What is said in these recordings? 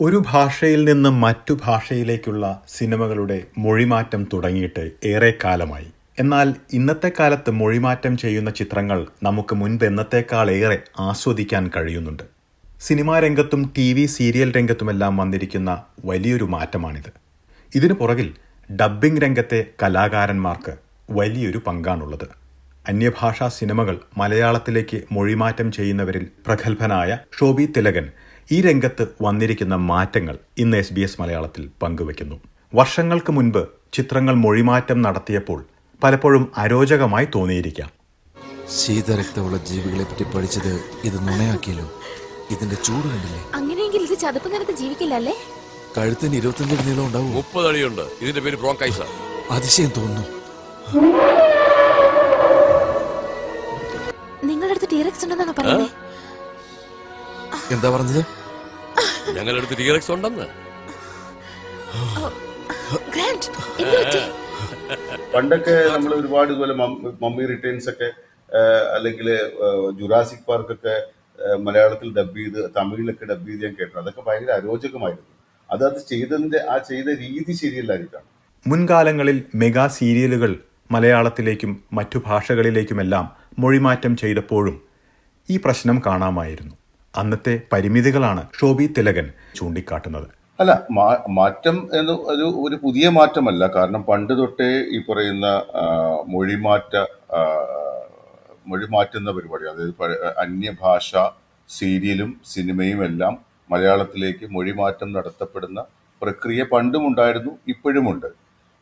ഒരു ഭാഷയിൽ നിന്ന് മറ്റു ഭാഷയിലേക്കുള്ള സിനിമകളുടെ മൊഴിമാറ്റം തുടങ്ങിയിട്ട് ഏറെ കാലമായി. എന്നാൽ ഇന്നത്തെ കാലത്ത് മൊഴിമാറ്റം ചെയ്യുന്ന ചിത്രങ്ങൾ നമുക്ക് മുൻപ് എന്നത്തേക്കാൾ ഏറെ ആസ്വദിക്കാൻ കഴിയുന്നുണ്ട്. സിനിമാ രംഗത്തും ടി വി സീരിയൽ രംഗത്തുമെല്ലാം വന്നിരിക്കുന്ന വലിയൊരു മാറ്റമാണിത്. ഇതിനു പുറകിൽ ഡബ്ബിംഗ് രംഗത്തെ കലാകാരന്മാർക്ക് വലിയൊരു പങ്കാണുള്ളത്. അന്യഭാഷാ സിനിമകൾ മലയാളത്തിലേക്ക് മൊഴിമാറ്റം ചെയ്യുന്നവരിൽ പ്രഗത്ഭനായ ഷോബി തിലകൻ ഈ രംഗത്ത് വന്നിരിക്കുന്ന മാറ്റങ്ങൾ ഇന്ന് എസ് ബി എസ് മലയാളത്തിൽ പങ്കുവയ്ക്കുന്നു വർഷങ്ങൾക്ക് മുൻപ് ചിത്രങ്ങൾ മൊഴിമാറ്റം നടത്തിയപ്പോൾ പലപ്പോഴും അരോചകമായി തോന്നിയിരിക്കാം. ശീതരക്തമുള്ള ജീവികളെ പറ്റി പഠിച്ചത് ഇത് നുണയാക്കിയല്ലോ? ഇതിന്റെ ചൂട് കണ്ടില്ലേ? അങ്ങനെയെങ്കിൽ ഇത് ചതുപ്പ് നിലത്ത് ജീവിക്കില്ലല്ലേ കഴുത്തിന് ഇരുപത്തഞ്ചടി നീളം ഉണ്ടാവും. മുപ്പത് അടിയുണ്ട്. ഇതിന്റെ പേര് ബ്രോങ്കൈസ. അതിശയം തോന്നുന്നു. നിങ്ങളുടെ അടുത്ത് ടീറക്സ് ഉണ്ടെന്നാണ് പറയുന്നത് എന്താ പറഞ്ഞത്? ഞങ്ങളുടെ അടുത്ത് ടീറക്സ് ഉണ്ടെന്ന് പണ്ടൊക്കെ നമ്മൾ ഒരുപാട് ഇതുപോലെ മമ്മി റിട്ടേൺസ് ഒക്കെ അല്ലെങ്കിൽ ജുറാസിക് പാർക്ക് ഒക്കെ മലയാളത്തിൽ ഡബ് ചെയ്ത് തമിഴിലൊക്കെ ഡബ് ചെയ്ത് ഞാൻ കേട്ടു. അതൊക്കെ ഭയങ്കര അരോചകമായിരുന്നു. അത് അത് ചെയ്തതിന്റെ ആ ചെയ്ത രീതി ശരിയല്ലായിട്ടാണ് മുൻകാലങ്ങളിൽ മെഗാ സീരിയലുകൾ മലയാളത്തിലേക്കും മറ്റു ഭാഷകളിലേക്കുമെല്ലാം മൊഴിമാറ്റം ചെയ്തപ്പോഴും ഈ പ്രശ്നം കാണാമായിരുന്നു. അന്നത്തെ പരിമിതികളാണ് ഷോബി തിലകൻ ചൂണ്ടിക്കാട്ടുന്നത്. അല്ല മാറ്റം എന്ന് ഒരു ഒരു പുതിയ മാറ്റമല്ല. കാരണം പണ്ട് തൊട്ടേ ഈ പറയുന്ന മൊഴിമാറ്റ മൊഴിമാറ്റുന്ന മൊഴി മാറ്റുന്ന പരിപാടി അതായത് അന്യഭാഷ സീരിയലും സിനിമയും എല്ലാം മലയാളത്തിലേക്ക് മൊഴിമാറ്റം നടത്തപ്പെടുന്ന പ്രക്രിയ പണ്ടും ഉണ്ടായിരുന്നു ഇപ്പോഴുമുണ്ട്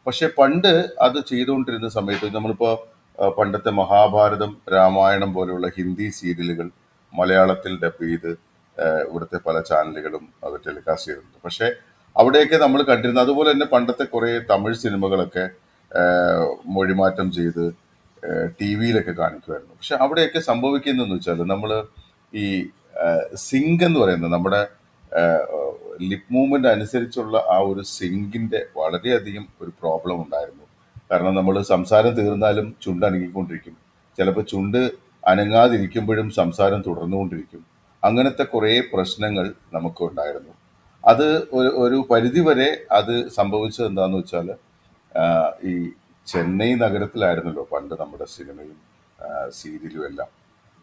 പക്ഷെ പണ്ട് അത് ചെയ്തുകൊണ്ടിരുന്ന സമയത്ത് നമ്മളിപ്പോൾ പണ്ടത്തെ മഹാഭാരതം രാമായണം പോലെയുള്ള ഹിന്ദി സീരിയലുകൾ മലയാളത്തിൽ ഡബ് ചെയ്ത് ഇവിടുത്തെ പല ചാനലുകളും അത് ടെലികാസ്റ്റ് ചെയ്തിട്ടുണ്ട്. പക്ഷേ അവിടെയൊക്കെ നമ്മൾ കണ്ടിരുന്നത് അതുപോലെ തന്നെ പണ്ടത്തെ കുറേ തമിഴ് സിനിമകളൊക്കെ മൊഴിമാറ്റം ചെയ്ത് ടി വിയിലൊക്കെ കാണിക്കുമായിരുന്നു. പക്ഷെ അവിടെയൊക്കെ സംഭവിക്കുന്നതെന്ന് വെച്ചാൽ നമ്മൾ ഈ സിങ്ക് എന്ന് പറയുന്നത് നമ്മുടെ ലിപ് മൂവ്മെന്റ് അനുസരിച്ചുള്ള ആ ഒരു സിങ്കിന്റെ വളരെയധികം ഒരു പ്രോബ്ലം ഉണ്ടായിരുന്നു. കാരണം നമ്മൾ സംസാരം തീർന്നാലും ചുണ്ട് അനങ്ങിക്കൊണ്ടിരിക്കും. ചിലപ്പോൾ ചുണ്ട് അനങ്ങാതിരിക്കുമ്പോഴും സംസാരം തുടർന്നുകൊണ്ടിരിക്കും. അങ്ങനത്തെ കുറേ പ്രശ്നങ്ങൾ നമുക്കുണ്ടായിരുന്നു. അത് ഒരു ഒരു പരിധിവരെ അത് സംഭവിച്ചത് എന്താണെന്ന് വെച്ചാൽ ഈ ചെന്നൈ നഗരത്തിലായിരുന്നല്ലോ പണ്ട് നമ്മുടെ സിനിമയും സീരിയലും എല്ലാം.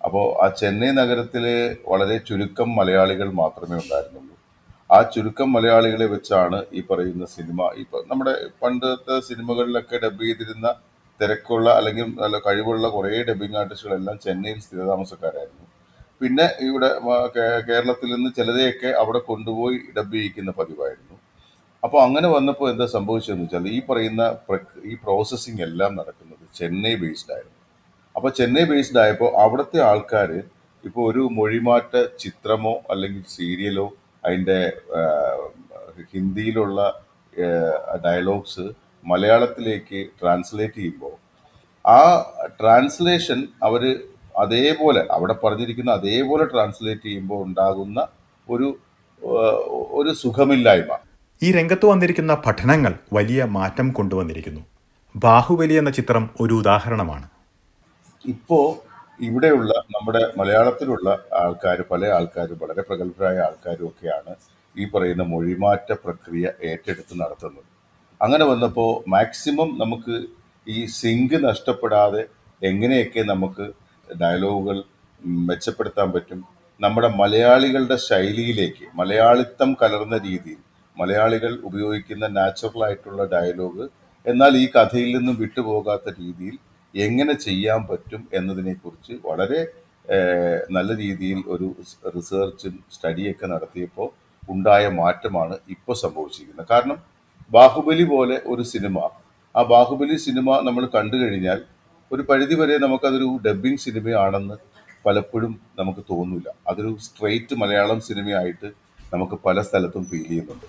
അപ്പോൾ ആ ചെന്നൈ നഗരത്തിൽ വളരെ ചുരുക്കം മലയാളികൾ മാത്രമേ ഉണ്ടായിരുന്നുള്ളൂ. ആ ചുരുക്കം മലയാളികളെ വെച്ചാണ് ഈ പറയുന്ന സിനിമ. ഇപ്പൊ നമ്മുടെ പണ്ടത്തെ സിനിമകളിലൊക്കെ ഡബ് ചെയ്തിരുന്ന തിരക്കുള്ള അല്ലെങ്കിൽ നല്ല കഴിവുള്ള കുറേ ഡബിങ് ആർട്ടിസ്റ്റുകളെല്ലാം ചെന്നൈയിൽ സ്ഥിരതാമസക്കാരായിരുന്നു. പിന്നെ ഇവിടെ കേരളത്തിൽ നിന്ന് ചിലരെയൊക്കെ അവിടെ കൊണ്ടുപോയി ഡബ് ചെയ്യിക്കുന്ന പതിവായിരുന്നു. അപ്പോൾ അങ്ങനെ വന്നപ്പോൾ എന്താ സംഭവിച്ചതെന്ന് വെച്ചാൽ ഈ പറയുന്ന ഈ പ്രോസസ്സിംഗ് എല്ലാം നടക്കുന്നത് ചെന്നൈ ബേസ്ഡ് ആയിരുന്നു. അപ്പോൾ ചെന്നൈ ബേസ്ഡ് ആയപ്പോൾ അവിടുത്തെ ആൾക്കാർ ഇപ്പോൾ ഒരു മൊഴിമാറ്റ ചിത്രമോ അല്ലെങ്കിൽ സീരിയലോ അതിന്റെ ഹിന്ദിയിലുള്ള ഡയലോഗ്സ് മലയാളത്തിലേക്ക് ട്രാൻസ്ലേറ്റ് ചെയ്യുമ്പോൾ ആ ട്രാൻസ്ലേഷൻ അവർ അതേപോലെ അവിടെ പറഞ്ഞിരിക്കുന്ന അതേപോലെ ട്രാൻസ്ലേറ്റ് ചെയ്യുമ്പോൾ ഉണ്ടാകുന്ന ഒരു ഒരു സുഖമില്ലായ്മ. ഈ രംഗത്ത് വന്നിരിക്കുന്ന പഠനങ്ങൾ വലിയ മാറ്റം കൊണ്ടുവന്നിരിക്കുന്നു. ബാഹുബലി എന്ന ചിത്രം ഒരു ഉദാഹരണമാണ്. ഇപ്പോൾ ഇവിടെയുള്ള നമ്മുടെ മലയാളത്തിലുള്ള ആൾക്കാർ പല ആൾക്കാരും വളരെ പ്രഗത്ഭരായ ആൾക്കാരും ഒക്കെയാണ് ഈ പറയുന്ന മൊഴിമാറ്റ പ്രക്രിയ ഏറ്റെടുത്ത് നടത്തുന്നത്. അങ്ങനെ വന്നപ്പോൾ മാക്സിമം നമുക്ക് ഈ സിങ്ക് നഷ്ടപ്പെടാതെ എങ്ങനെയൊക്കെ നമുക്ക് ഡയലോഗുകൾ മെച്ചപ്പെടുത്താൻ പറ്റും? നമ്മുടെ മലയാളികളുടെ ശൈലിയിലേക്ക് മലയാളിത്തം കലർന്ന രീതിയിൽ മലയാളികൾ ഉപയോഗിക്കുന്ന നാച്ചുറൽ ആയിട്ടുള്ള ഡയലോഗ് എന്നാൽ ഈ കഥയിൽ നിന്നും വിട്ടുപോകാത്ത രീതിയിൽ എങ്ങനെ ചെയ്യാൻ പറ്റും എന്നതിനെക്കുറിച്ച് വളരെ നല്ല രീതിയിൽ ഒരു റിസർച്ചും സ്റ്റഡിയൊക്കെ നടത്തിയപ്പോൾ ഉണ്ടായ മാറ്റമാണ് ഇപ്പോൾ സംഭവിച്ചിരിക്കുന്നത്. കാരണം ബാഹുബലി പോലെ ഒരു സിനിമ. ആ ബാഹുബലി സിനിമ നമ്മൾ കണ്ടു കഴിഞ്ഞാൽ ഒരു പരിധി വരെ നമുക്കതൊരു ഡബ്ബിംഗ് സിനിമയാണെന്ന് പലപ്പോഴും നമുക്ക് തോന്നില്ല അതൊരു സ്ട്രെയിറ്റ് മലയാളം സിനിമയായിട്ട് നമുക്ക് പല സ്ഥലത്തും ഫീൽ ചെയ്യുന്നുണ്ട്.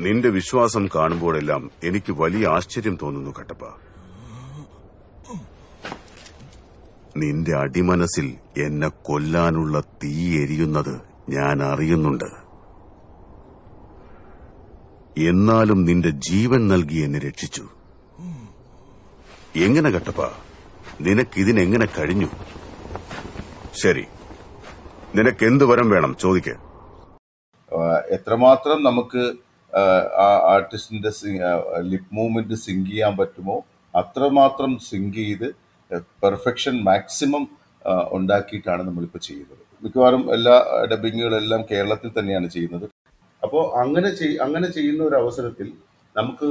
നിന്റെ വിശ്വാസം കാണുമ്പോഴെല്ലാം എനിക്ക് വലിയ ആശ്ചര്യം തോന്നുന്നു കട്ടപ്പ. നിന്റെ അടിമനസിൽ എന്നെ കൊല്ലാനുള്ള തീ എരിയുന്നത് ഞാൻ അറിയുന്നുണ്ട്. എന്നാലും നിന്റെ ജീവൻ നൽകി എന്നെ രക്ഷിച്ചു. എങ്ങനെ കട്ടപ്പ? നിനക്കിതിനെങ്ങനെ കഴിഞ്ഞു? ശരി. നിനക്ക് എന്ത് വരം വേണം? ചോദിക്ക. എത്രമാത്രം നമുക്ക് ആർട്ടിസ്റ്റിന്റെ ലിപ് മൂവ്മെന്റ് സിങ്ക് ചെയ്യാൻ പറ്റുമോ? അത്രമാത്രം സിങ്ക് ചെയ്ത് പെർഫെക്ഷൻ മാക്സിമം ഉണ്ടാക്കിയിട്ടാണ് നമ്മളിപ്പോൾ ചെയ്യുന്നത്. മിക്കവാറും എല്ലാ ഡബിങ്ങുകളെല്ലാം കേരളത്തിൽ തന്നെയാണ് ചെയ്യുന്നത്. അപ്പോൾ അങ്ങനെ ചെയ് അങ്ങനെ ചെയ്യുന്ന ഒരു അവസരത്തിൽ നമുക്ക്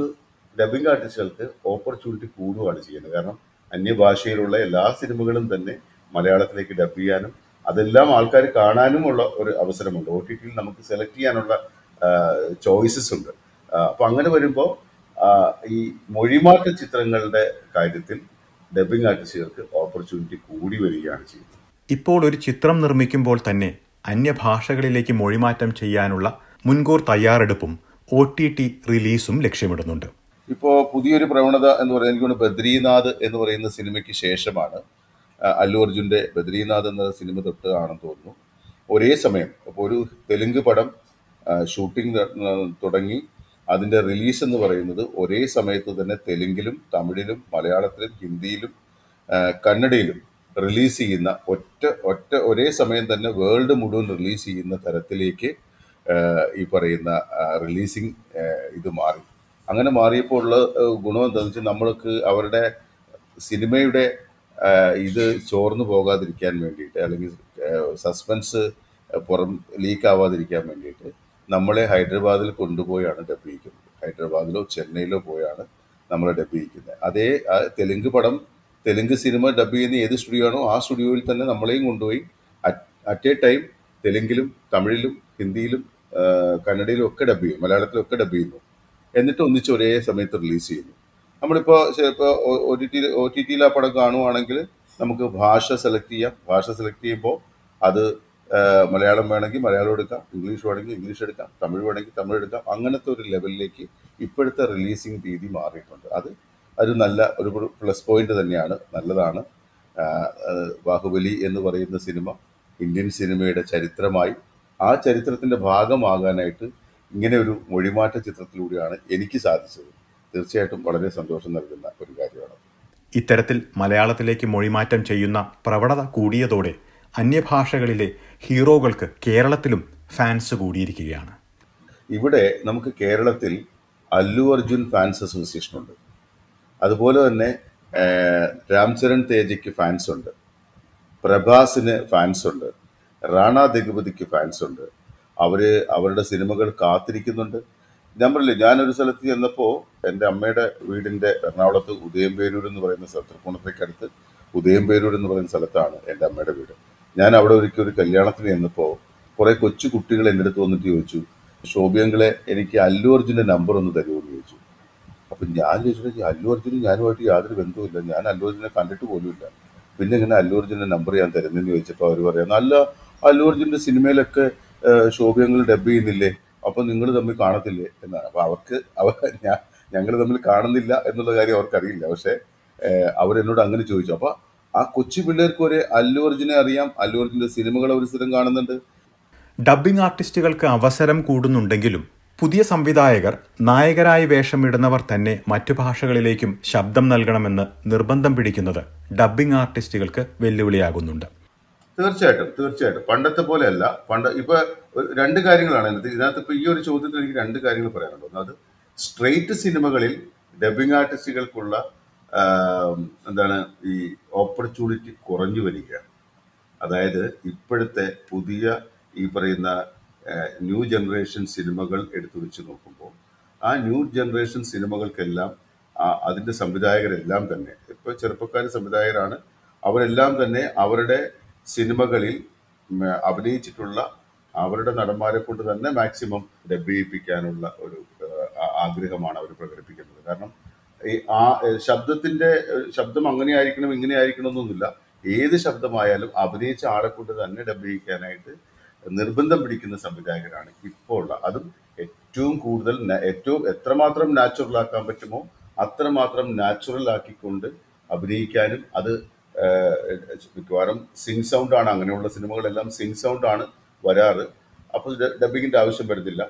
ഡബിംഗ് ആർട്ടിസ്റ്റുകൾക്ക് ഓപ്പർച്യൂണിറ്റി കൂടുകയാണ് ചെയ്യുന്നത്. കാരണം അന്യഭാഷയിലുള്ള എല്ലാ സിനിമകളും തന്നെ മലയാളത്തിലേക്ക് ഡബ് ചെയ്യാനും അതെല്ലാം ആൾക്കാർ കാണാനുമുള്ള ഒരു അവസരമുണ്ട്. ഒ ടി ടിയിൽ നമുക്ക് സെലക്ട് ചെയ്യാനുള്ള ചോയ്സസ് ഉണ്ട്. അപ്പം അങ്ങനെ വരുമ്പോൾ ഈ മൊഴിമാറ്റ ചിത്രങ്ങളുടെ കാര്യത്തിൽ ഡബിംഗ് ആർട്ടിസ്റ്റുകൾക്ക് ഓപ്പർച്യൂണിറ്റി കൂടി വരികയാണ് ചെയ്യുന്നത്. ഇപ്പോൾ ഒരു ചിത്രം നിർമ്മിക്കുമ്പോൾ തന്നെ അന്യഭാഷകളിലേക്ക് മൊഴിമാറ്റം ചെയ്യാനുള്ള മുൻകൂർ തയ്യാറെടുപ്പും ഒ ടി ടി റിലീസും ലക്ഷ്യമിടുന്നുണ്ട്. ഇപ്പോൾ പുതിയൊരു പ്രവണത എന്ന് പറയുന്നത് എനിക്ക് തോന്നുന്നു ബദ്രീനാഥ് എന്ന് പറയുന്ന സിനിമയ്ക്ക് ശേഷമാണ്. അല്ലു അർജുന്റെ ബദ്രീനാഥ് എന്ന സിനിമ തൊട്ട് ആണെന്ന് തോന്നുന്നു. ഒരേ സമയം അപ്പോൾ ഒരു തെലുങ്ക് പടം ഷൂട്ടിംഗ് തുടങ്ങി. അതിന്റെ റിലീസ് എന്ന് പറയുന്നത് ഒരേ സമയത്ത് തന്നെ തെലുങ്കിലും തമിഴിലും മലയാളത്തിലും ഹിന്ദിയിലും കന്നഡയിലും റിലീസ് ചെയ്യുന്ന ഒറ്റ ഒറ്റ ഒരേ സമയം തന്നെ വേൾഡ് മുഴുവൻ റിലീസ് ചെയ്യുന്ന തരത്തിലേക്ക് ഈ പറയുന്ന റിലീസിങ് ഇത് മാറി. അങ്ങനെ മാറിയപ്പോൾ ഉള്ള ഗുണം എന്താണെന്ന് വെച്ചാൽ നമ്മൾക്ക് അവരുടെ സിനിമയുടെ ഇത് ചോർന്നു പോകാതിരിക്കാൻ വേണ്ടിയിട്ട് അല്ലെങ്കിൽ സസ്പെൻസ് പുറം ലീക്ക് ആവാതിരിക്കാൻ വേണ്ടിയിട്ട് നമ്മളെ ഹൈദരാബാദിൽ കൊണ്ടുപോയാണ് ഡബ് ചെയ്യിക്കുന്നത് ഹൈദരാബാദിലോ ചെന്നൈയിലോ പോയാണ് നമ്മളെ ഡബ് ചെയ്യിക്കുന്നത് അതേ തെലുങ്ക് പടം തെലുങ്ക് സിനിമ ഡബ് ചെയ്യുന്ന ഏത് സ്റ്റുഡിയോ ആണോ ആ സ്റ്റുഡിയോയിൽ തന്നെ നമ്മളെയും കൊണ്ടുപോയി അറ്റ് എ ടൈം തെലുങ്കിലും തമിഴിലും ഹിന്ദിയിലും കന്നഡയിലും ഒക്കെ ഡബ് ചെയ്യും മലയാളത്തിലും ഒക്കെ ഡബ് ചെയ്യുന്നു. എന്നിട്ട് ഒന്നിച്ച് ഒരേ സമയത്ത് റിലീസ് ചെയ്യുന്നു. നമ്മളിപ്പോൾ ചിലപ്പോൾ O T T O T ടിയിൽ ആ പടം കാണുവാണെങ്കിൽ നമുക്ക് ഭാഷ സെലക്ട് ചെയ്യാം. ഭാഷ സെലക്ട് ചെയ്യുമ്പോൾ അത് മലയാളം വേണമെങ്കിൽ മലയാളം എടുക്കാം ഇംഗ്ലീഷ് വേണമെങ്കിൽ ഇംഗ്ലീഷ് എടുക്കാം തമിഴ് വേണമെങ്കിൽ തമിഴ് എടുക്കാം. അങ്ങനത്തെ ഒരു ലെവലിലേക്ക് ഇപ്പോഴത്തെ റിലീസിങ് രീതി മാറിയിട്ടുണ്ട്. അത് ഒരു നല്ല ഒരു പ്ലസ് പോയിന്റ് തന്നെയാണ്. നല്ലതാണ്. ബാഹുബലി എന്ന് പറയുന്ന സിനിമ ഇന്ത്യൻ സിനിമയുടെ ചരിത്രമായി ആ ചരിത്രത്തിന്റെ ഭാഗമാകാനായിട്ട് ഇങ്ങനെ ഒരു മൊഴിമാറ്റ ചിത്രത്തിലൂടെയാണ് എനിക്ക് സാധിച്ചത്. തീർച്ചയായിട്ടും വളരെ സന്തോഷം നൽകുന്ന ഒരു കാര്യമാണ്. ഇത്തരത്തിൽ മലയാളത്തിലേക്ക് മൊഴിമാറ്റം ചെയ്യുന്ന പ്രവണത കൂടിയതോടെ അന്യഭാഷകളിലെ ഹീറോകൾക്ക് കേരളത്തിലും ഫാൻസ് കൂടിയിരിക്കുകയാണ്. ഇവിടെ നമുക്ക് കേരളത്തിൽ അല്ലു അർജുൻ ഫാൻസ് അസോസിയേഷൻ ഉണ്ട് അതുപോലെ തന്നെ രാംചരൺ തേജയ്ക്ക് ഫാൻസ് ഉണ്ട് പ്രഭാസിന് ഫാൻസ് ഉണ്ട് റാണ ദഗുപതിക്ക് ഫാൻസ് ഉണ്ട്. അവർ അവരുടെ സിനിമകൾ കാത്തിരിക്കുന്നുണ്ട്. ഞാൻ പറഞ്ഞില്ലേ ഞാനൊരു സ്ഥലത്ത് ചെന്നപ്പോൾ എന്റെ അമ്മയുടെ വീടിന്റെ എറണാകുളത്ത് ഉദയംപേരൂർ എന്ന് പറയുന്ന തൃപ്പൂണിത്തേക്കടുത്ത് ഉദയംപേരൂർ എന്ന് പറയുന്ന സ്ഥലത്താണ് എന്റെ അമ്മയുടെ വീട്. ഞാൻ അവിടെ ഒരിക്കൽ ഒരു കല്യാണത്തിന് ചെന്നപ്പോൾ കുറേ കൊച്ചു കുട്ടികൾ എന്റെ അടുത്ത് വന്നിട്ട് ചോദിച്ചു ശോഭ്യങ്ങളെ എനിക്ക് അല്ലു അർജുന്റെ നമ്പർ ഒന്ന് തരുമോ? എന്ന് ചോദിച്ചു. അപ്പൊ ഞാൻ ചോദിച്ചിട്ട് അല്ലു അർജുനും ഞാനുമായിട്ട് യാതൊരു ബന്ധവുമില്ല. ഞാൻ അല്ലു അർജുനെ കണ്ടിട്ട് പോലുമില്ല. പിന്നെ ഇങ്ങനെ അല്ലു അർജുന്റെ നമ്പർ ഞാൻ തരുന്നതെന്ന് ചോദിച്ചപ്പോൾ അവർ പറയാം നല്ല അല്ലു അർജുന്റെ സിനിമയിലൊക്കെ ശോഭ്യങ്ങൾ ഡബ് ചെയ്യുന്നില്ലേ? അപ്പൊ നിങ്ങൾ തമ്മിൽ കാണത്തില്ലേ? എന്നാണ്. അപ്പൊ അവർക്ക് അവ ഞാൻ ഞങ്ങൾ തമ്മിൽ കാണുന്നില്ല എന്നുള്ള കാര്യം അവർക്കറിയില്ല. പക്ഷെ അവരെന്നോട് അങ്ങനെ ചോദിച്ചു. അപ്പൊ ആ കൊച്ചു പിള്ളേർക്ക് ഒരു അല്ലു അർജുനെ അറിയാം. അല്ലു അർജുന്റെ സിനിമകൾ അവർ സ്ഥിരം കാണുന്നുണ്ട്. ഡബ്ബിംഗ് ആർട്ടിസ്റ്റുകൾക്ക് അവസരം കൂടുന്നുണ്ടെങ്കിലും പുതിയ സംവിധായകർ നായകരായി വേഷമിടുന്നവർ തന്നെ മറ്റു ഭാഷകളിലേക്കും ശബ്ദം നൽകണമെന്ന് നിർബന്ധം പിടിക്കുന്നത് ഡബ്ബിംഗ് ആർട്ടിസ്റ്റുകൾക്ക് വെല്ലുവിളിയാകുന്നുണ്ട്. തീർച്ചയായിട്ടും തീർച്ചയായിട്ടും. പണ്ടത്തെ പോലെയല്ല. പണ്ട് ഇപ്പൊ രണ്ട് കാര്യങ്ങളാണ് ഇതിനകത്ത് ഇതിനകത്ത് ഇപ്പൊ ഈ ഒരു ചോദ്യത്തിൽ എനിക്ക് രണ്ട് കാര്യങ്ങൾ പറയാനുണ്ട്. ഒന്ന് അത് സ്ട്രെയിറ്റ് സിനിമകളിൽ ഡബിങ് ആർട്ടിസ്റ്റുകൾക്കുള്ള എന്താണ് ഈ ഓപ്പർച്യൂണിറ്റി കുറഞ്ഞു വരികയാണ്. അതായത് ഇപ്പോഴത്തെ പുതിയ ഈ പറയുന്ന ന്യൂ ജനറേഷൻ സിനിമകൾ എടുത്തു വെച്ച് നോക്കുമ്പോൾ ആ ന്യൂ ജനറേഷൻ സിനിമകൾക്കെല്ലാം അതിന്റെ സംവിധായകരെല്ലാം തന്നെ ഇപ്പോൾ ചെറുപ്പക്കാർ സംവിധായകരാണ് അവരെല്ലാം തന്നെ അവരുടെ സിനിമകളിൽ അഭിനയിച്ചിട്ടുള്ള അവരുടെ നടന്മാരെ കൊണ്ട് തന്നെ മാക്സിമം ഡബ് ചെയ്യിപ്പിക്കാനുള്ള ഒരു ആഗ്രഹമാണ് അവർ പ്രകടിപ്പിക്കുന്നത്. കാരണം ഈ ആ ശബ്ദത്തിന്റെ ശബ്ദം അങ്ങനെ ആയിരിക്കണം ഇങ്ങനെ ആയിരിക്കണം എന്നൊന്നുമില്ല. ഏത് ശബ്ദമായാലും അഭിനയിച്ച ആളെ കൊണ്ട് തന്നെ ഡബ് ചെയ്യിക്കാനായിട്ട് നിർബന്ധം പിടിക്കുന്ന സംവിധായകരാണ് ഇപ്പോൾ ഉള്ള. അതും ഏറ്റവും കൂടുതൽ ഏറ്റവും എത്രമാത്രം നാച്ചുറൽ ആക്കാൻ പറ്റുമോ അത്രമാത്രം നാച്ചുറൽ ആക്കിക്കൊണ്ട് അഭിനയിക്കാനും അത് മിക്കവാറും സിങ് സൗണ്ട് ആണ് അങ്ങനെയുള്ള സിനിമകളെല്ലാം സിങ് സൗണ്ട് ആണ് വരാറ്. അപ്പോൾ ഡബ്ബിങ്ങിന്റെ ആവശ്യം വരുന്നില്ല.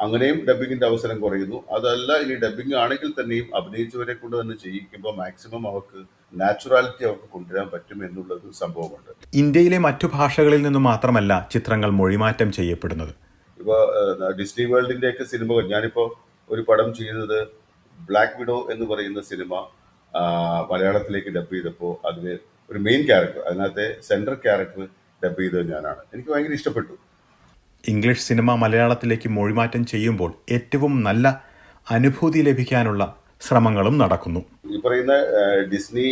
അങ്ങനെയും ഡബ്ബിങ്ങിന്റെ അവസരം കുറയുന്നു. അതല്ല ഇനി ഡബിങ് ആണെങ്കിൽ തന്നെയും അഭിനയിച്ചവരെ കൊണ്ട് തന്നെ ചെയ്യിക്കുമ്പോൾ മാക്സിമം അവർക്ക് നാച്ചുറാലിറ്റി അവർക്ക് കൊണ്ടുവരാൻ പറ്റും എന്നുള്ളത് സംഭവമുണ്ട്. ഇന്ത്യയിലെ മറ്റു ഭാഷകളിൽ നിന്ന് മാത്രമല്ല ചിത്രങ്ങൾ മൊഴിമാറ്റം ചെയ്യപ്പെടുന്നത്. ഇപ്പോൾ ഡിസ്നി വേൾഡിന്റെയൊക്കെ സിനിമകൾ ഞാനിപ്പോൾ ഒരു പടം ചെയ്യുന്നത് ബ്ലാക്ക് വിഡോ എന്ന് പറയുന്ന സിനിമ. മലയാളത്തിലേക്ക് ഡബ് ചെയ്തപ്പോൾ അതിൽ ഒരു മെയിൻ ക്യാരക്ടർ അതിനകത്തെ സെൻട്രൽ ക്യാരക്ടർ ഡബ് ചെയ്തത് ഞാനാണ്. എനിക്ക് ഭയങ്കര ഇഷ്ടപ്പെട്ടു. ഇംഗ്ലീഷ് സിനിമ മലയാളത്തിലേക്ക് മൊഴിമാറ്റം ചെയ്യുമ്പോൾ ഏറ്റവും നല്ല അനുഭൂതി ലഭിക്കാനുള്ള ശ്രമങ്ങളും നടക്കുന്നു. ഈ പറയുന്ന ഡിസ്നി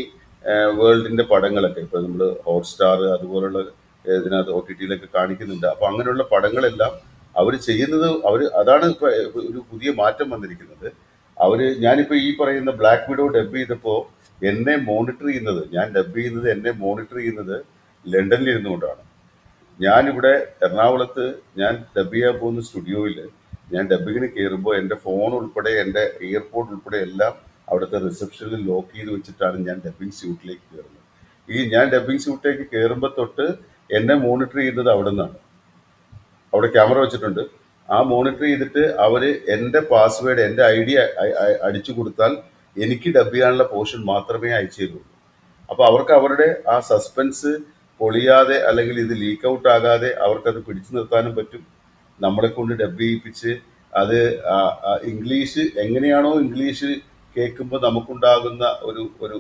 വേൾഡിന്റെ പടങ്ങളൊക്കെ ഇപ്പൊ നമ്മൾ ഹോട്ട്സ്റ്റാർ അതുപോലുള്ള ഇതിനകത്ത് ഒ ടി ടിയിലൊക്കെ കാണിക്കുന്നുണ്ട്. അപ്പൊ അങ്ങനെയുള്ള പടങ്ങളെല്ലാം അവർ ചെയ്യുന്നത് അവർ അതാണ് ഇപ്പൊ ഒരു പുതിയ മാറ്റം വന്നിരിക്കുന്നത്. അവർ ഞാനിപ്പോ ഈ പറയുന്ന ബ്ലാക്ക് വിഡോ ഡബ് ചെയ്തപ്പോ എന്നെ മോണിറ്റർ ചെയ്യുന്നത് ഞാൻ ഡബ് ചെയ്യുന്നത് എന്നെ മോണിറ്റർ ചെയ്യുന്നത് ലണ്ടനിൽ ഇരുന്നുകൊണ്ടാണ് ഞാനിവിടെ എറണാകുളത്ത് ഞാൻ ഡബ് ചെയ്യാൻ പോകുന്ന സ്റ്റുഡിയോയിൽ ഞാൻ ഡബിങ്ങിന് കയറുമ്പോൾ എന്റെ ഫോൺ ഉൾപ്പെടെ എന്റെ എയർപോർട്ട് ഉൾപ്പെടെ എല്ലാം അവിടുത്തെ റിസപ്ഷനിൽ ലോക്ക് ചെയ്ത് വെച്ചിട്ടാണ് ഞാൻ ഡബിങ് സ്യൂട്ടിലേക്ക് കയറുന്നത് ഈ ഞാൻ ഡബിങ് സ്യൂട്ടിലേക്ക് കയറുമ്പോൾ തൊട്ട് എന്നെ മോണിറ്റർ ചെയ്യുന്നത് അവിടെ നിന്നാണ് അവിടെ ക്യാമറ വെച്ചിട്ടുണ്ട്. ആ മോണിറ്റർ ചെയ്തിട്ട് അവർ എന്റെ പാസ്വേഡ് എന്റെ ഐ ഡി അടിച്ചു കൊടുത്താൽ എനിക്ക് ഡബ് ചെയ്യാനുള്ള പോർഷൻ മാത്രമേ അയച്ചു തരുള്ളൂ അപ്പോൾ അവർക്ക് അവരുടെ ആ സസ്പെൻസ് പൊളിയാതെ അല്ലെങ്കിൽ ഇത് ലീക്ക് ഔട്ട് ആകാതെ അവർക്കത് പിടിച്ചു നിർത്താനും പറ്റും. നമ്മളെ കൊണ്ട് ഡബ് ചെയ്യിപ്പിച്ച് അത് ഇംഗ്ലീഷ് എങ്ങനെയാണോ ഇംഗ്ലീഷ് കേൾക്കുമ്പോൾ നമുക്കുണ്ടാകുന്ന ഒരു ഒരു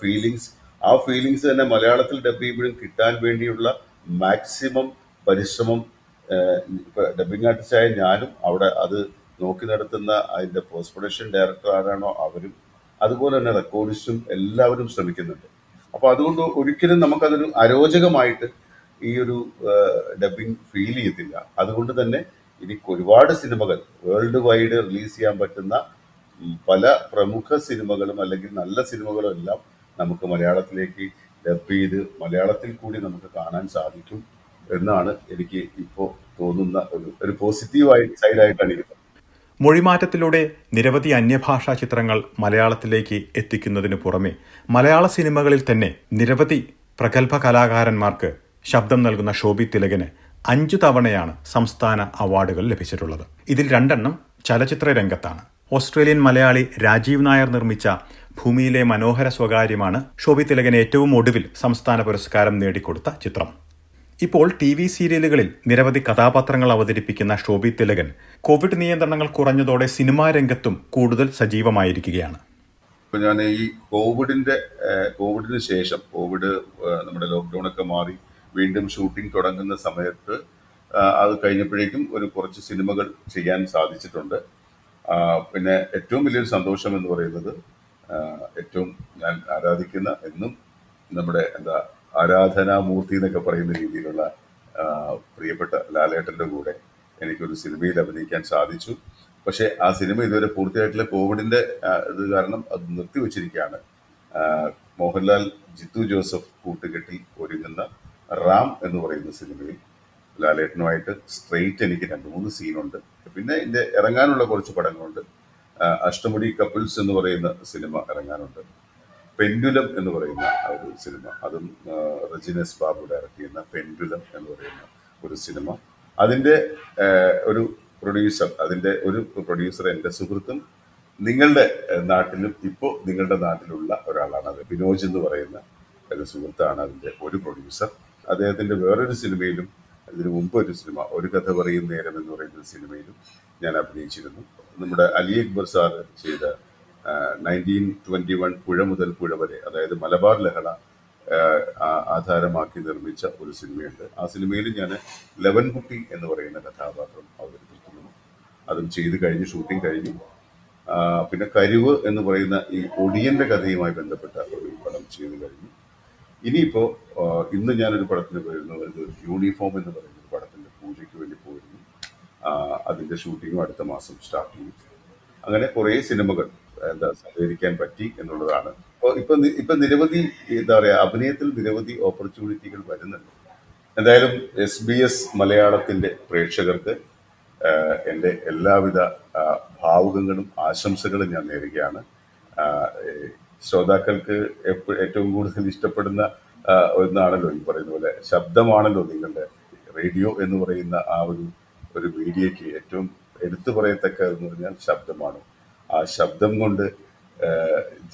ഫീലിങ്സ് ആ ഫീലിങ്സ് തന്നെ മലയാളത്തിൽ ഡബ് ചെയ്യുമ്പോഴും കിട്ടാൻ വേണ്ടിയുള്ള മാക്സിമം പരിശ്രമം ഡബിങ് ആർട്ടിസ്റ്റായ ഞാനും അവിടെ അത് നോക്കി നടത്തുന്ന അതിന്റെ പോസ്റ്റ് പ്രൊഡക്ഷൻ ഡയറക്ടർ ആരാണോ അവരും അതുപോലെ തന്നെ റെക്കോർഡിസ്റ്റും എല്ലാവരും ശ്രമിക്കുന്നുണ്ട്. അപ്പൊ അതുകൊണ്ട് ഒരിക്കലും നമുക്കതൊരു അരോചകമായിട്ട് ഈ ഒരു ഡബിങ് ഫീൽ ചെയ്യത്തില്ല. അതുകൊണ്ട് തന്നെ എനിക്ക് ഒരുപാട് സിനിമകൾ വേൾഡ് വൈഡ് റിലീസ് ചെയ്യാൻ പറ്റുന്ന പല പ്രമുഖ സിനിമകളും അല്ലെങ്കിൽ നല്ല സിനിമകളും എല്ലാം നമുക്ക് മലയാളത്തിലേക്ക് ഡബ് ചെയ്ത് മലയാളത്തിൽ കൂടി നമുക്ക് കാണാൻ സാധിക്കും. എന്നാണ് എനിക്ക് ഇപ്പോൾ തോന്നുന്ന ഒരു ഒരു പോസിറ്റീവായി സൈഡായിട്ടാണ് ഇരിക്കുന്നത്. മൊഴിമാറ്റത്തിലൂടെ നിരവധി അന്യഭാഷാ ചിത്രങ്ങൾ മലയാളത്തിലേക്ക് എത്തിക്കുന്നതിനു പുറമെ മലയാള സിനിമകളിൽ തന്നെ നിരവധി പ്രഗത്ഭ കലാകാരന്മാർക്ക് ശബ്ദം നൽകുന്ന ശോഭി തിലകന് അഞ്ചു തവണയാണ് സംസ്ഥാന അവാർഡുകൾ ലഭിച്ചിട്ടുള്ളത്. ഇതിൽ രണ്ടെണ്ണം ചലച്ചിത്ര രംഗത്താണ്. ഓസ്ട്രേലിയൻ മലയാളി രാജീവ് നായർ നിർമ്മിച്ച ഭൂമിയിലെ മനോഹര സ്വകാര്യമാണ് ശോഭി തിലകന് ഏറ്റവും ഒടുവിൽ സംസ്ഥാന പുരസ്കാരം നേടിക്കൊടുത്ത ചിത്രം. ഇപ്പോൾ ടി വി സീരിയലുകളിൽ നിരവധി കഥാപാത്രങ്ങൾ അവതരിപ്പിക്കുന്ന ഷോബി തിലകൻ കോവിഡ് നിയന്ത്രണങ്ങൾ കുറഞ്ഞതോടെ സിനിമാ രംഗത്തും കൂടുതൽ സജീവമായിരിക്കുകയാണ്. ഇപ്പൊ ഞാൻ ഈ കോവിഡിന്റെ കോവിഡിന് ശേഷം കോവിഡ് നമ്മുടെ ലോക്ക്ഡൗൺ ഒക്കെ മാറി വീണ്ടും ഷൂട്ടിംഗ് തുടങ്ങുന്ന സമയത്ത് അത് കഴിഞ്ഞപ്പോഴേക്കും ഒരു കുറച്ച് സിനിമകൾ ചെയ്യാൻ സാധിച്ചിട്ടുണ്ട്. പിന്നെ ഏറ്റവും വലിയൊരു സന്തോഷം എന്ന് പറയുന്നത് ഏറ്റവും ഞാൻ ആരാധിക്കുന്ന എന്നും നമ്മുടെ എന്താ ആരാധനാമൂർത്തി എന്നൊക്കെ പറയുന്ന രീതിയിലുള്ള പ്രിയപ്പെട്ട ലാലേട്ടന്റെ കൂടെ എനിക്കൊരു സിനിമയിൽ അഭിനയിക്കാൻ സാധിച്ചു. പക്ഷെ ആ സിനിമ ഇതുവരെ പൂർത്തിയായിട്ടുള്ള കോവിഡിന്റെ ഇത് കാരണം അത് നിർത്തിവെച്ചിരിക്കുകയാണ്. മോഹൻലാൽ ജിത്തു ജോസഫ് കൂട്ടുകെട്ടിൽ ഒരുങ്ങുന്ന റാം എന്ന് പറയുന്ന സിനിമയിൽ ലാലേട്ടനുമായിട്ട് സ്ട്രെയിറ്റ് എനിക്ക് രണ്ട് മൂന്ന് സീനുണ്ട്. പിന്നെ ഇതിന്റെ ഇറങ്ങാനുള്ള കുറച്ച് പടങ്ങളുണ്ട്. അഷ്ടമുടി കപ്പിൾസ് എന്ന് പറയുന്ന സിനിമ ഇറങ്ങാനുണ്ട്. പെൻഡുലം എന്ന് പറയുന്ന ഒരു സിനിമ. അതും റജിനസ് ബാബു ഡയറക്ട് ചെയ്യുന്ന പെൻഡുലം എന്ന് പറയുന്ന ഒരു സിനിമ. അതിന്റെ ഒരു പ്രൊഡ്യൂസർ അതിന്റെ ഒരു പ്രൊഡ്യൂസർ എന്റെ സുഹൃത്തും നിങ്ങളുടെ നാട്ടിലും ഇപ്പോൾ നിങ്ങളുടെ നാട്ടിലുള്ള ഒരാളാണ് അത്. ബിനോജ് എന്ന് പറയുന്ന ഒരു സുഹൃത്താണ് അതിന്റെ ഒരു പ്രൊഡ്യൂസർ. അദ്ദേഹത്തിന്റെ വേറൊരു സിനിമയിലും ഇതിനു മുമ്പ് ഒരു സിനിമ ഒരു കഥ പറയും നേരം എന്ന് പറയുന്ന സിനിമയിലും ഞാൻ അഭിനയിച്ചിരുന്നു. നമ്മുടെ അലി അക്ബർ സാർ ചെയ്ത നയന്റീൻ ട്വന്റി വൺ പുഴ മുതൽ പുഴ വരെ അതായത് മലബാർ ലഹള ആധാരമാക്കി നിർമ്മിച്ച ഒരു സിനിമയുണ്ട്. ആ സിനിമയിൽ ഞാൻ ലെവൻ കുട്ടി എന്ന് പറയുന്ന കഥാപാത്രം അവതരിപ്പിക്കുന്നു. അതും ചെയ്ത് കഴിഞ്ഞ് ഷൂട്ടിംഗ് കഴിഞ്ഞു. പിന്നെ കരുവ് എന്ന് പറയുന്ന ഈ ഒടിയന്റെ കഥയുമായി ബന്ധപ്പെട്ട ഒരു പടം ചെയ്തു കഴിഞ്ഞു. ഇനിയിപ്പോൾ ഇന്ന് ഞാനൊരു പടത്തിന് പോയിരുന്നു ഇത് യൂണിഫോം എന്ന് പറയുന്ന ഒരു പടത്തിന്റെ പൂജയ്ക്ക് വേണ്ടി പോയിരുന്നു അതിന്റെ ഷൂട്ടിങ്ങും അടുത്ത മാസം സ്റ്റാർട്ട് ചെയ്യും. അങ്ങനെ കുറേ സിനിമകൾ എന്താ സഹകരിക്കാൻ പറ്റി എന്നുള്ളതാണ്. അപ്പോൾ ഇപ്പൊ ഇപ്പം നിരവധി എന്താ പറയുക അഭിനയത്തിൽ നിരവധി ഓപ്പർച്യൂണിറ്റികൾ വരുന്നുണ്ട്. എന്തായാലും എസ് ബി എസ് മലയാളത്തിന്റെ പ്രേക്ഷകർക്ക് എന്റെ എല്ലാവിധ ഭാവുകങ്ങളും ആശംസകളും ഞാൻ നേരുകയാണ്. ശ്രോതാക്കൾക്ക് ഏറ്റവും കൂടുതൽ ഇഷ്ടപ്പെടുന്ന ഒന്നാണല്ലോ ഈ പറയുന്ന പോലെ ശബ്ദമാണല്ലോ നിങ്ങളുടെ റേഡിയോ എന്ന് പറയുന്ന ആ ഒരു ഒരു മീഡിയയ്ക്ക് ഏറ്റവും എടുത്തു പറയത്തക്ക എന്ന് പറഞ്ഞാൽ ശബ്ദമാണ്. ആ ശബ്ദം കൊണ്ട്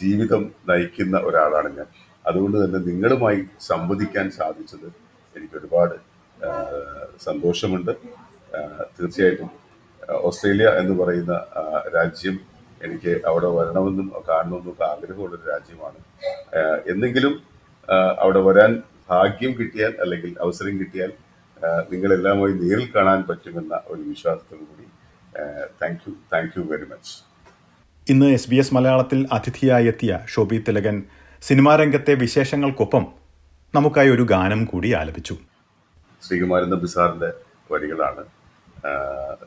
ജീവിതം നയിക്കുന്ന ഒരാളാണ് ഞാൻ. അതുകൊണ്ട് തന്നെ നിങ്ങളുമായി സംവദിക്കാൻ സാധിച്ചത് എനിക്ക് ഒരുപാട് സന്തോഷമുണ്ട്. തീർച്ചയായിട്ടും ഓസ്ട്രേലിയ എന്ന് പറയുന്ന രാജ്യം എനിക്ക് അവിടെ വരണമെന്നും കാണണമെന്നും ഒക്കെ ആഗ്രഹമുള്ളൊരു രാജ്യമാണ്. എന്നെങ്കിലും അവിടെ വരാൻ ഭാഗ്യം കിട്ടിയാൽ അല്ലെങ്കിൽ അവസരം കിട്ടിയാൽ നിങ്ങളെല്ലാമായി നേരിൽ കാണാൻ പറ്റുമെന്ന ഒരു വിശ്വാസത്തോടു കൂടി thank you thank you very much. ഇന്ന് എസ് ബി എസ് മലയാളത്തിൽ അതിഥിയായി എത്തിയ ഷോബി തിലകൻ സിനിമാ രംഗത്തെ വിശേഷങ്ങൾക്കൊപ്പം നമുക്കായി ഒരു ഗാനം കൂടി ആലപിച്ചു. ശ്രീകുമാരൻ ബിസാറിന്റെ സാറിന്റെ വരികളാണ്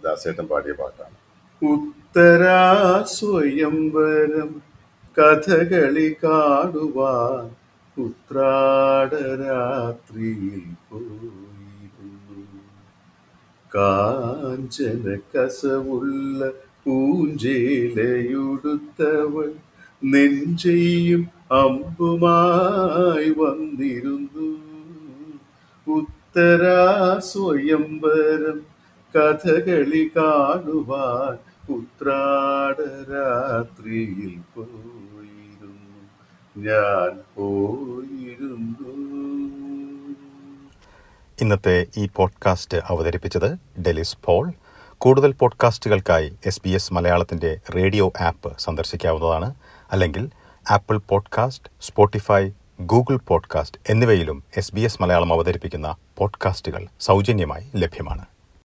ദാസേട്ടൻ പാടിയ പാട്ടാണ്. ഉത്തരാ സ്വയംവരം കഥകളി കാണുവാൻ ഉത്രാടരാത്രിയിൽ പോയിരുന്നു. കാഞ്ചന കസവുള്ള പൂഞ്ചേലയുടുത്തവൾ നെഞ്ചെയും അമ്പുമായി വന്നിരുന്നു. ഉത്തരാ സ്വയംവരം കഥകളി കാണുവാൻ ഉത്രാടരാത്രിയിൽ പോയിരുന്നു. ഞാൻ പോയിരുന്നു. ഇന്നത്തെ ഈ പോഡ്കാസ്റ്റ് അവതരിപ്പിച്ചത് ഡെലിസ് പോൾ. കൂടുതൽ പോഡ്കാസ്റ്റുകൾക്കായി എസ് ബി എസ് മലയാളത്തിന്റെ റേഡിയോ ആപ്പ് സന്ദർശിക്കാവുന്നതാണ്. അല്ലെങ്കിൽ Apple podcast Spotify Google podcast എന്നിവയിലും എസ് ബി എസ് മലയാളം അവതരിപ്പിക്കുന്ന പോഡ്കാസ്റ്റുകൾ സൗജന്യമായി ലഭ്യമാണ്.